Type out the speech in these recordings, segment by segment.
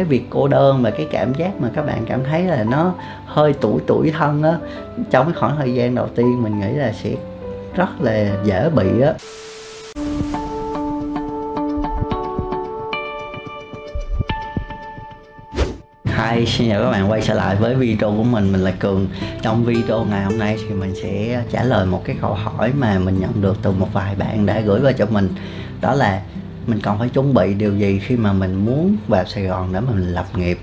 cái việc cô đơn và cái cảm giác mà các bạn cảm thấy là nó hơi tuổi tuổi thân á trong cái khoảng thời gian đầu tiên mình nghĩ là sẽ rất là dễ bị á. Hi, xin chào các bạn quay trở lại với video của mình, mình là Cường. Trong video ngày hôm nay thì mình sẽ trả lời một cái câu hỏi mà mình nhận được từ một vài bạn đã gửi vào cho mình. Đó là mình còn phải chuẩn bị điều gì khi mà mình muốn vào Sài Gòn để mà mình lập nghiệp?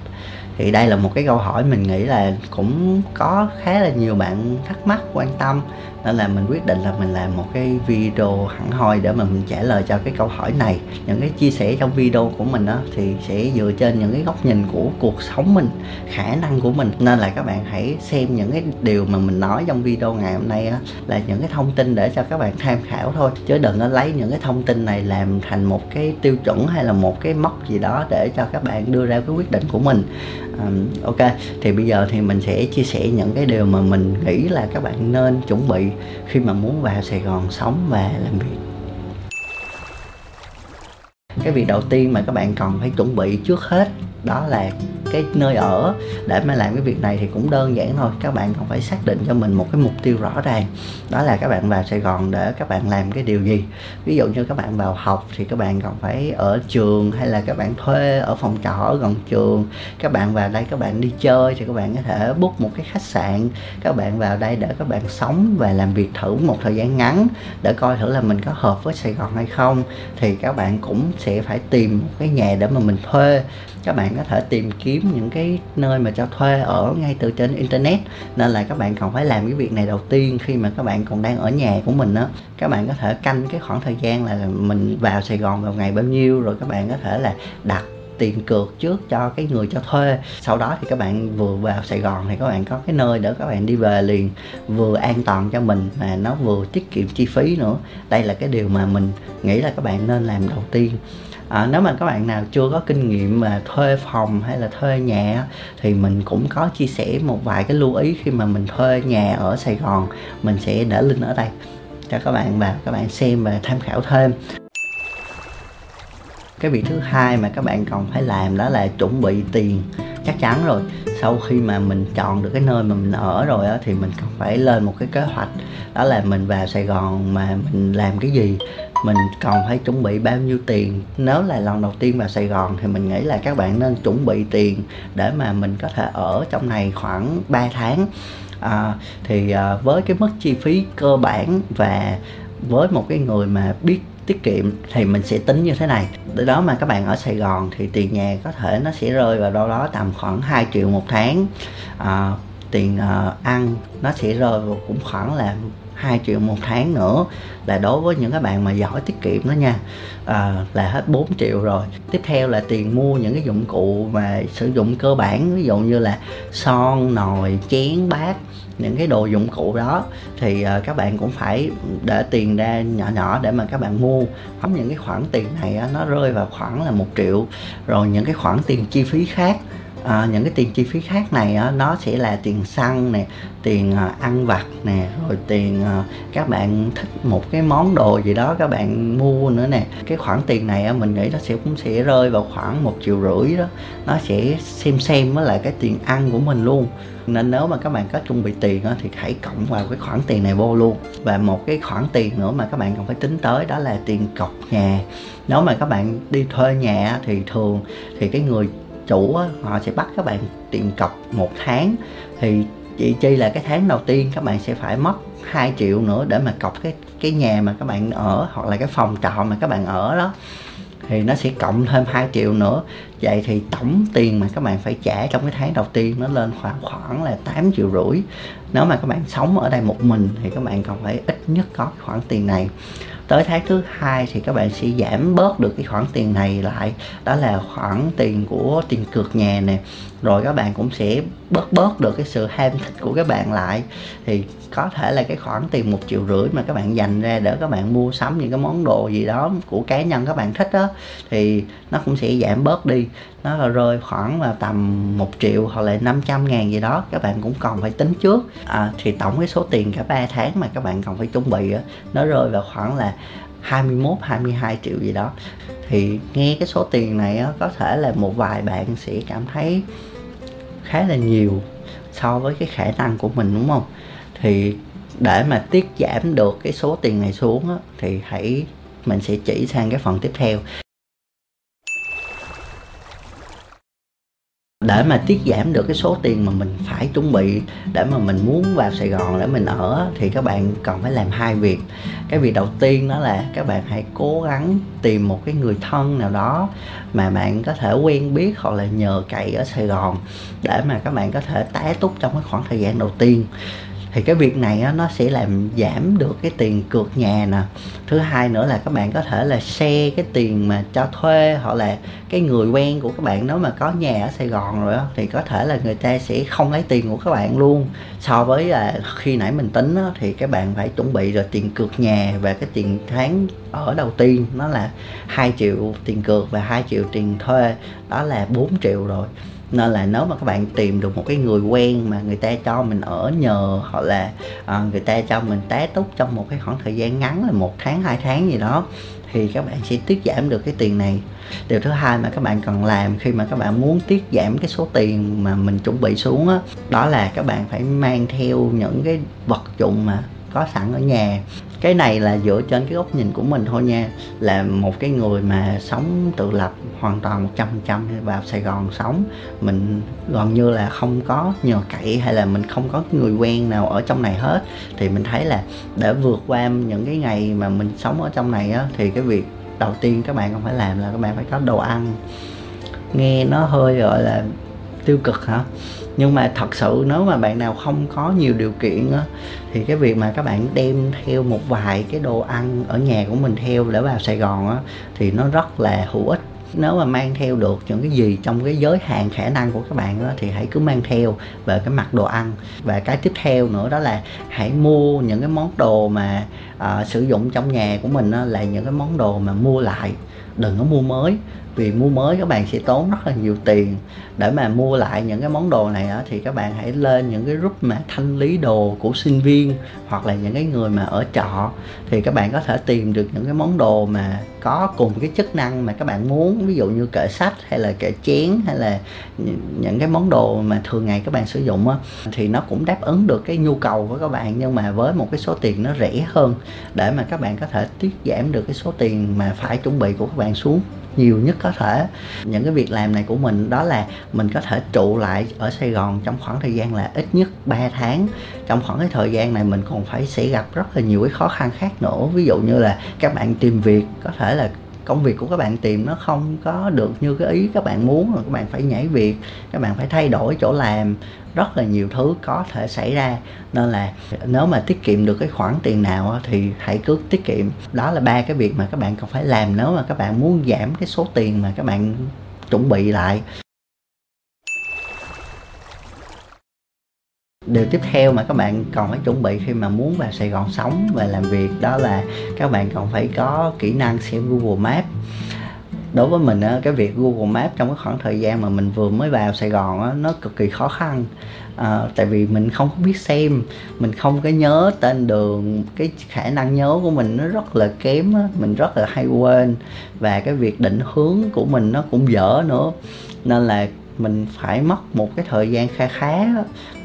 Thì đây là một cái câu hỏi mình nghĩ là cũng có khá là nhiều bạn thắc mắc, quan tâm. Nên là mình quyết định là mình làm một cái video hẳn hoi để mà mình trả lời cho cái câu hỏi này. Những cái chia sẻ trong video của mình đó thì sẽ dựa trên những cái góc nhìn của cuộc sống mình, khả năng của mình. Nên là các bạn hãy xem những cái điều mà mình nói trong video ngày hôm nay á, là những cái thông tin để cho các bạn tham khảo thôi. Chứ đừng có lấy những cái thông tin này làm thành một cái tiêu chuẩn hay là một cái mốc gì đó để cho các bạn đưa ra cái quyết định của mình um, ok. Thì bây giờ thì mình sẽ chia sẻ những cái điều mà mình nghĩ là các bạn nên chuẩn bị khi mà muốn vào Sài Gòn sống và làm việc. Cái việc đầu tiên mà các bạn cần phải chuẩn bị trước hết đó là cái nơi ở. Để mà làm cái việc này thì cũng đơn giản thôi. Các bạn không phải xác định cho mình một cái mục tiêu rõ ràng. Đó là các bạn vào Sài Gòn để các bạn làm cái điều gì. Ví dụ như các bạn vào học thì các bạn còn phải ở trường hay là các bạn thuê ở phòng trọ ở gần trường. Các bạn vào đây các bạn đi chơi thì các bạn có thể book một cái khách sạn. Các bạn vào đây để các bạn sống và làm việc thử một thời gian ngắn để coi thử là mình có hợp với Sài Gòn hay không. Thì các bạn cũng sẽ phải tìm một cái nhà để mà mình thuê. Các bạn bạn có thể tìm kiếm những cái nơi mà cho thuê ở ngay từ trên internet. Nên là các bạn còn phải làm cái việc này đầu tiên khi mà các bạn còn đang ở nhà của mình á. Các bạn có thể canh cái khoảng thời gian là mình vào Sài Gòn vào ngày bao nhiêu, rồi các bạn có thể là đặt tiền cược trước cho cái người cho thuê. Sau đó thì các bạn vừa vào Sài Gòn thì các bạn có cái nơi để các bạn đi về liền vừa an toàn cho mình mà nó vừa tiết kiệm chi phí nữa. Đây là cái điều mà mình nghĩ là các bạn nên làm đầu tiên. À, nếu mà các bạn nào chưa có kinh nghiệm mà thuê phòng hay là thuê nhà thì mình cũng có chia sẻ một vài cái lưu ý khi mà mình thuê nhà ở Sài Gòn mình sẽ để link ở đây cho các bạn vào các bạn xem và tham khảo thêm cái việc thứ hai mà các bạn còn phải làm đó là chuẩn bị tiền. Chắc chắn rồi. Sau khi mà mình chọn được cái nơi mà mình ở rồi á thì mình còn phải lên một cái kế hoạch. Đó là mình vào Sài Gòn mà mình làm cái gì mình còn phải chuẩn bị bao nhiêu tiền. Nếu là lần đầu tiên vào Sài Gòn thì mình nghĩ là các bạn nên chuẩn bị tiền để mà mình có thể ở trong này khoảng 3 tháng. À, thì à, với cái mức chi phí cơ bản và với một cái người mà biết tiết kiệm thì mình sẽ tính như thế này từ đó mà các bạn ở Sài Gòn thì tiền nhà có thể nó sẽ rơi vào đâu đó tầm khoảng 2 triệu một tháng. À, tiền uh, ăn nó sẽ rơi vào cũng khoảng là 2 triệu một tháng nữa là đối với những các bạn mà giỏi tiết kiệm đó nha. À, là hết 4 triệu rồi. Tiếp theo là tiền mua những cái dụng cụ mà sử dụng cơ bản ví dụ như là son nồi chén bát những cái đồ dụng cụ đó. Thì uh, các bạn cũng phải để tiền ra nhỏ nhỏ để mà các bạn mua. Không những cái khoản tiền này uh, nó rơi vào khoảng là một triệu. Rồi những cái khoản tiền chi phí khác à, những cái tiền chi phí khác này á, nó sẽ là tiền xăng nè tiền à, ăn vặt nè rồi tiền à, các bạn thích một cái món đồ gì đó các bạn mua nữa nè. Cái khoản tiền này á, mình nghĩ nó sẽ cũng sẽ rơi vào khoảng một triệu rưỡi đó. Nó sẽ xem xem với lại cái tiền ăn của mình luôn. Nên nếu mà các bạn có chuẩn bị tiền á, thì hãy cộng vào cái khoản tiền này vô luôn. Và một cái khoản tiền nữa mà các bạn cần phải tính tới đó là tiền cọc nhà. Nếu mà các bạn đi thuê nhà thì thường thì cái người chủ á, họ sẽ bắt các bạn tiền cọc một tháng. Thì chị chi là cái tháng đầu tiên các bạn sẽ phải mất 2 triệu nữa để mà cọc cái cái nhà mà các bạn ở hoặc là cái phòng trọ mà các bạn ở đó. Thì nó sẽ cộng thêm 2 triệu nữa. Vậy thì tổng tiền mà các bạn phải trả trong cái tháng đầu tiên nó lên khoảng khoảng là 8 triệu rưỡi. Nếu mà các bạn sống ở đây một mình thì các bạn còn phải ít nhất có khoản tiền này tới tháng thứ hai thì các bạn sẽ giảm bớt được cái khoản tiền này lại. Đó là khoản tiền của tiền cược nhà nè rồi các bạn cũng sẽ bớt bớt được cái sự ham thích của các bạn lại. Thì có thể là cái khoản tiền một triệu rưỡi mà các bạn dành ra để các bạn mua sắm những cái món đồ gì đó của cá nhân các bạn thích đó thì nó cũng sẽ giảm bớt đi. Nó là rơi khoảng là tầm một triệu hoặc là 500 ngàn gì đó các bạn cũng còn phải tính trước. À, thì tổng cái số tiền cả 3 tháng mà các bạn còn phải chuẩn bị đó, nó rơi vào khoảng là 21 22 triệu gì đó. Thì nghe cái số tiền này á, có thể là một vài bạn sẽ cảm thấy khá là nhiều so với cái khả năng của mình đúng không? Thì để mà tiết giảm được cái số tiền này xuống á, thì hãy mình sẽ chỉ sang cái phần tiếp theo. Để mà tiết giảm được cái số tiền mà mình phải chuẩn bị để mà mình muốn vào Sài Gòn để mình ở, thì các bạn cần phải làm hai việc. Cái việc đầu tiên đó là các bạn hãy cố gắng tìm một cái người thân nào đó mà bạn có thể quen biết hoặc là nhờ cậy ở Sài Gòn để mà các bạn có thể tá túc trong cái khoảng thời gian đầu tiên thì cái việc này á, nó sẽ làm giảm được cái tiền cược nhà nè. Thứ hai nữa là các bạn có thể là share cái tiền mà cho thuê hoặc là cái người quen của các bạn nếu mà có nhà ở Sài Gòn rồi đó, thì có thể là người ta sẽ không lấy tiền của các bạn luôn. So với là khi nãy mình tính đó, thì các bạn phải chuẩn bị rồi tiền cược nhà và cái tiền tháng ở đầu tiên nó là 2 triệu tiền cược và 2 triệu tiền thuê. Đó là 4 triệu rồi nên là nếu mà các bạn tìm được một cái người quen mà người ta cho mình ở nhờ hoặc là à, người ta cho mình tá túc trong một cái khoảng thời gian ngắn là một tháng hai tháng gì đó thì các bạn sẽ tiết giảm được cái tiền này. Điều thứ hai mà các bạn cần làm khi mà các bạn muốn tiết giảm cái số tiền mà mình chuẩn bị xuống đó, đó là các bạn phải mang theo những cái vật dụng mà có sẵn ở nhà cái này là dựa trên cái góc nhìn của mình thôi nha. Là một cái người mà sống tự lập hoàn toàn một trăm phần trăm vào Sài Gòn sống, mình gần như là không có nhờ cậy hay là mình không có người quen nào ở trong này hết. Thì mình thấy là để vượt qua những cái ngày mà mình sống ở trong này á, thì cái việc đầu tiên các bạn cần phải làm là các bạn phải có đồ ăn. Nghe nó hơi, gọi là, tiêu cực hả? Nhưng mà thật sự nếu mà bạn nào không có nhiều điều kiện á, thì cái việc mà các bạn đem theo một vài cái đồ ăn ở nhà của mình theo để vào Sài Gòn á, thì nó rất là hữu ích. Nếu mà mang theo được những cái gì trong cái giới hạn khả năng của các bạn đó, thì hãy cứ mang theo về cái mặt đồ ăn. Và cái tiếp theo nữa đó là hãy mua những cái món đồ mà uh, sử dụng trong nhà của mình đó, là những cái món đồ mà mua lại. Đừng có mua mới vì mua mới các bạn sẽ tốn rất là nhiều tiền. Để mà mua lại những cái món đồ này á, thì các bạn hãy lên những cái group mà thanh lý đồ của sinh viên hoặc là những cái người mà ở trọ. Thì các bạn có thể tìm được những cái món đồ mà có cùng cái chức năng mà các bạn muốn ví dụ như kệ sách hay là kệ chén hay là những cái món đồ mà thường ngày các bạn sử dụng á thì nó cũng đáp ứng được cái nhu cầu của các bạn. Nhưng mà với một cái số tiền nó rẻ hơn để mà các bạn có thể tiết giảm được cái số tiền mà phải chuẩn bị của các bạn xuống nhiều nhất có thể. Những cái việc làm này của mình đó là mình có thể trụ lại ở Sài Gòn trong khoảng thời gian là ít nhất 3 tháng. Trong khoảng cái thời gian này mình còn phải sẽ gặp rất là nhiều cái khó khăn khác nữa. Ví dụ như là các bạn tìm việc, có thể là công việc của các bạn tìm nó không có được như cái ý các bạn muốn, rồi các bạn phải nhảy việc, các bạn phải thay đổi chỗ làm. Rất là nhiều thứ có thể xảy ra. Nên là nếu mà tiết kiệm được cái khoản tiền nào thì hãy cứ tiết kiệm. Đó là ba cái việc mà các bạn cần phải làm nếu mà các bạn muốn giảm cái số tiền mà các bạn chuẩn bị lại. Điều tiếp theo mà các bạn còn phải chuẩn bị khi mà muốn vào Sài Gòn sống và làm việc đó là các bạn còn phải có kỹ năng xem Google Maps đối với mình cái việc Google Maps trong cái khoảng thời gian mà mình vừa mới vào Sài Gòn nó cực kỳ khó khăn. À, tại vì mình không có biết xem mình không có nhớ tên đường cái khả năng nhớ của mình nó rất là kém mình rất là hay quên. Và cái việc định hướng của mình nó cũng dở nữa. Nên là mình phải mất một cái thời gian kha khá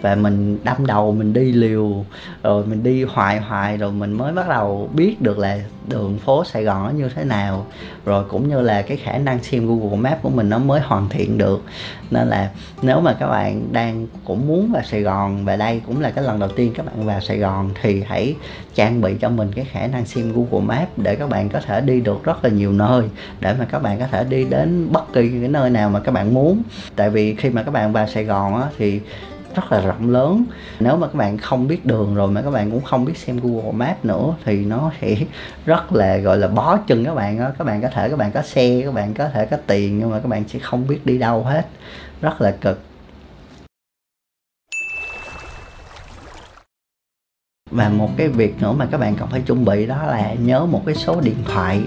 và mình đâm đầu, mình đi liều, rồi mình đi hoài hoài, rồi mình mới bắt đầu biết được là đường phố Sài Gòn nó như thế nào. Rồi cũng như là cái khả năng xem Google Maps của mình nó mới hoàn thiện được. Nên là nếu mà các bạn đang cũng muốn vào Sài Gòn và đây cũng là cái lần đầu tiên các bạn vào Sài Gòn thì hãy trang bị cho mình cái khả năng xem Google Maps để các bạn có thể đi được rất là nhiều nơi để mà các bạn có thể đi đến bất kỳ cái nơi nào mà các bạn muốn. Tại vì khi mà các bạn vào Sài Gòn á, thì rất là rộng lớn. Nếu mà các bạn không biết đường rồi mà các bạn cũng không biết xem Google Maps nữa thì nó sẽ rất là gọi là bó chân các bạn đó các bạn có thể các bạn có xe các bạn có thể có tiền nhưng mà các bạn sẽ không biết đi đâu hết. Rất là cực. Và một cái việc nữa mà các bạn cần phải chuẩn bị đó là nhớ một cái số điện thoại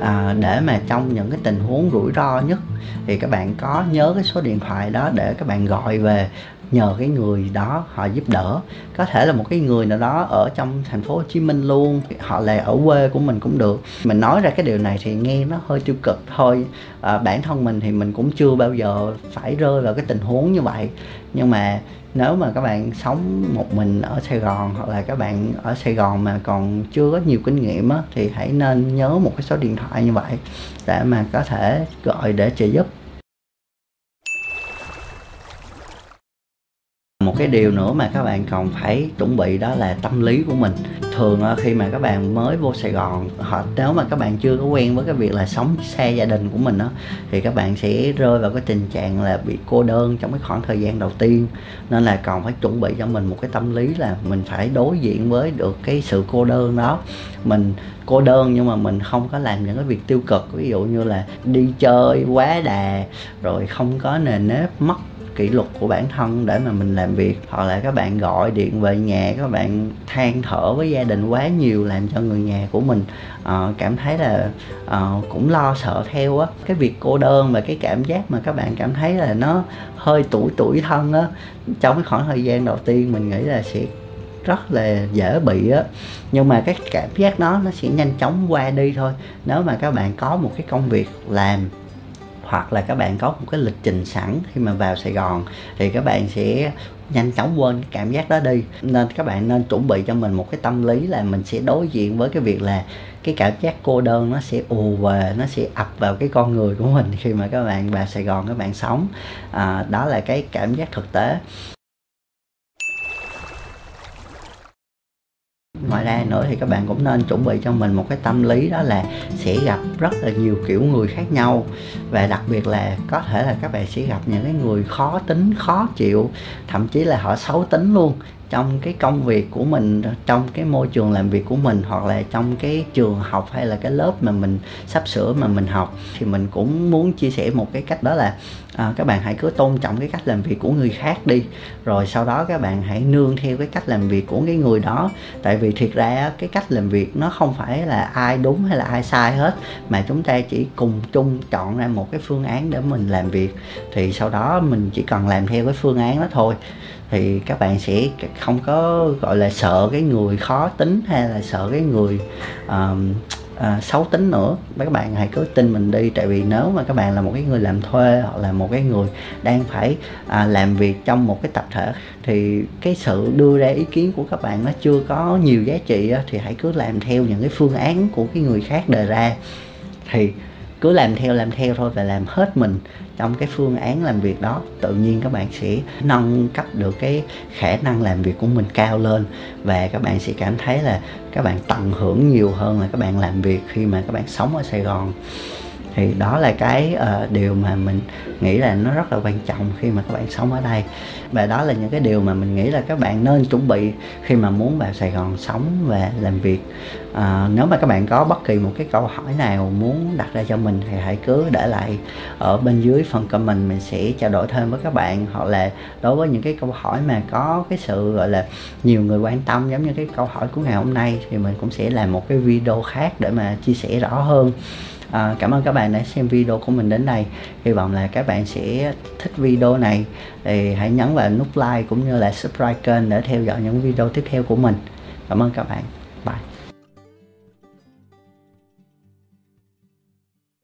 à, để mà trong những cái tình huống rủi ro nhất thì các bạn có nhớ cái số điện thoại đó để các bạn gọi về nhờ cái người đó họ giúp đỡ. Có thể là một cái người nào đó ở trong thành phố Hồ Chí Minh luôn họ là ở quê của mình cũng được. Mình nói ra cái điều này thì nghe nó hơi tiêu cực thôi. À, bản thân mình thì mình cũng chưa bao giờ phải rơi vào cái tình huống như vậy. Nhưng mà nếu mà các bạn sống một mình ở Sài Gòn hoặc là các bạn ở Sài Gòn mà còn chưa có nhiều kinh nghiệm á, thì hãy nên nhớ một cái số điện thoại như vậy để mà có thể gọi để trợ giúp. Một cái điều nữa mà các bạn còn phải chuẩn bị đó là tâm lý của mình. Thường khi mà các bạn mới vô Sài Gòn hoặc nếu mà các bạn chưa có quen với cái việc là sống xa gia đình của mình đó thì các bạn sẽ rơi vào cái tình trạng là bị cô đơn trong cái khoảng thời gian đầu tiên. Nên là còn phải chuẩn bị cho mình một cái tâm lý là mình phải đối diện với được cái sự cô đơn đó. Mình cô đơn nhưng mà mình không có làm những cái việc tiêu cực, ví dụ như là đi chơi quá đà, rồi không có nền nếp, mất kỷ luật của bản thân để mà mình làm việc. Hoặc là các bạn gọi điện về nhà các bạn than thở với gia đình quá nhiều làm cho người nhà của mình uh, cảm thấy là uh, cũng lo sợ theo á. Cái việc cô đơn và cái cảm giác mà các bạn cảm thấy là nó hơi tuổi tuổi thân á trong cái khoảng thời gian đầu tiên mình nghĩ là sẽ rất là dễ bị á. Nhưng mà cái cảm giác đó nó sẽ nhanh chóng qua đi thôi. Nếu mà các bạn có một cái công việc làm hoặc là các bạn có một cái lịch trình sẵn khi mà vào Sài Gòn thì các bạn sẽ nhanh chóng quên cái cảm giác đó đi. Nên các bạn nên chuẩn bị cho mình một cái tâm lý là mình sẽ đối diện với cái việc là cái cảm giác cô đơn nó sẽ ù về nó sẽ ập vào cái con người của mình khi mà các bạn vào Sài Gòn các bạn sống. À, đó là cái cảm giác thực tế. Ngoài ra nữa thì các bạn cũng nên chuẩn bị cho mình một cái tâm lý đó là sẽ gặp rất là nhiều kiểu người khác nhau. Và đặc biệt là có thể là các bạn sẽ gặp những cái người khó tính, khó chịu, thậm chí là họ xấu tính luôn trong cái công việc của mình trong cái môi trường làm việc của mình hoặc là trong cái trường học hay là cái lớp mà mình sắp sửa mà mình học thì mình cũng muốn chia sẻ một cái cách đó là à, các bạn hãy cứ tôn trọng cái cách làm việc của người khác đi rồi sau đó các bạn hãy nương theo cái cách làm việc của cái người đó. Tại vì thiệt ra cái cách làm việc nó không phải là ai đúng hay là ai sai hết mà chúng ta chỉ cùng chung chọn ra một cái phương án để mình làm việc. Thì sau đó mình chỉ cần làm theo cái phương án đó thôi thì các bạn sẽ không có gọi là sợ cái người khó tính hay là sợ cái người uh, à, xấu tính nữa. Các bạn hãy cứ tin mình đi tại vì nếu mà các bạn là một cái người làm thuê hoặc là một cái người đang phải à, làm việc trong một cái tập thể thì cái sự đưa ra ý kiến của các bạn nó chưa có nhiều giá trị á, thì hãy cứ làm theo những cái phương án của cái người khác đề ra. Thì cứ làm theo làm theo thôi và làm hết mình trong cái phương án làm việc đó. Tự nhiên các bạn sẽ nâng cấp được cái khả năng làm việc của mình cao lên và các bạn sẽ cảm thấy là các bạn tận hưởng nhiều hơn là các bạn làm việc khi mà các bạn sống ở Sài Gòn. Thì đó là cái uh, điều mà mình nghĩ là nó rất là quan trọng khi mà các bạn sống ở đây. Và đó là những cái điều mà mình nghĩ là các bạn nên chuẩn bị khi mà muốn vào Sài Gòn sống và làm việc à, nếu mà các bạn có bất kỳ một cái câu hỏi nào muốn đặt ra cho mình thì hãy cứ để lại ở bên dưới phần comment. Mình sẽ trao đổi thêm với các bạn. Hoặc là đối với những cái câu hỏi mà có cái sự gọi là nhiều người quan tâm giống như cái câu hỏi của ngày hôm nay thì mình cũng sẽ làm một cái video khác để mà chia sẻ rõ hơn. À, cảm ơn các bạn đã xem video của mình đến đây. Hy vọng là các bạn sẽ thích video này. Thì hãy nhấn vào nút like cũng như là subscribe kênh để theo dõi những video tiếp theo của mình. Cảm ơn các bạn.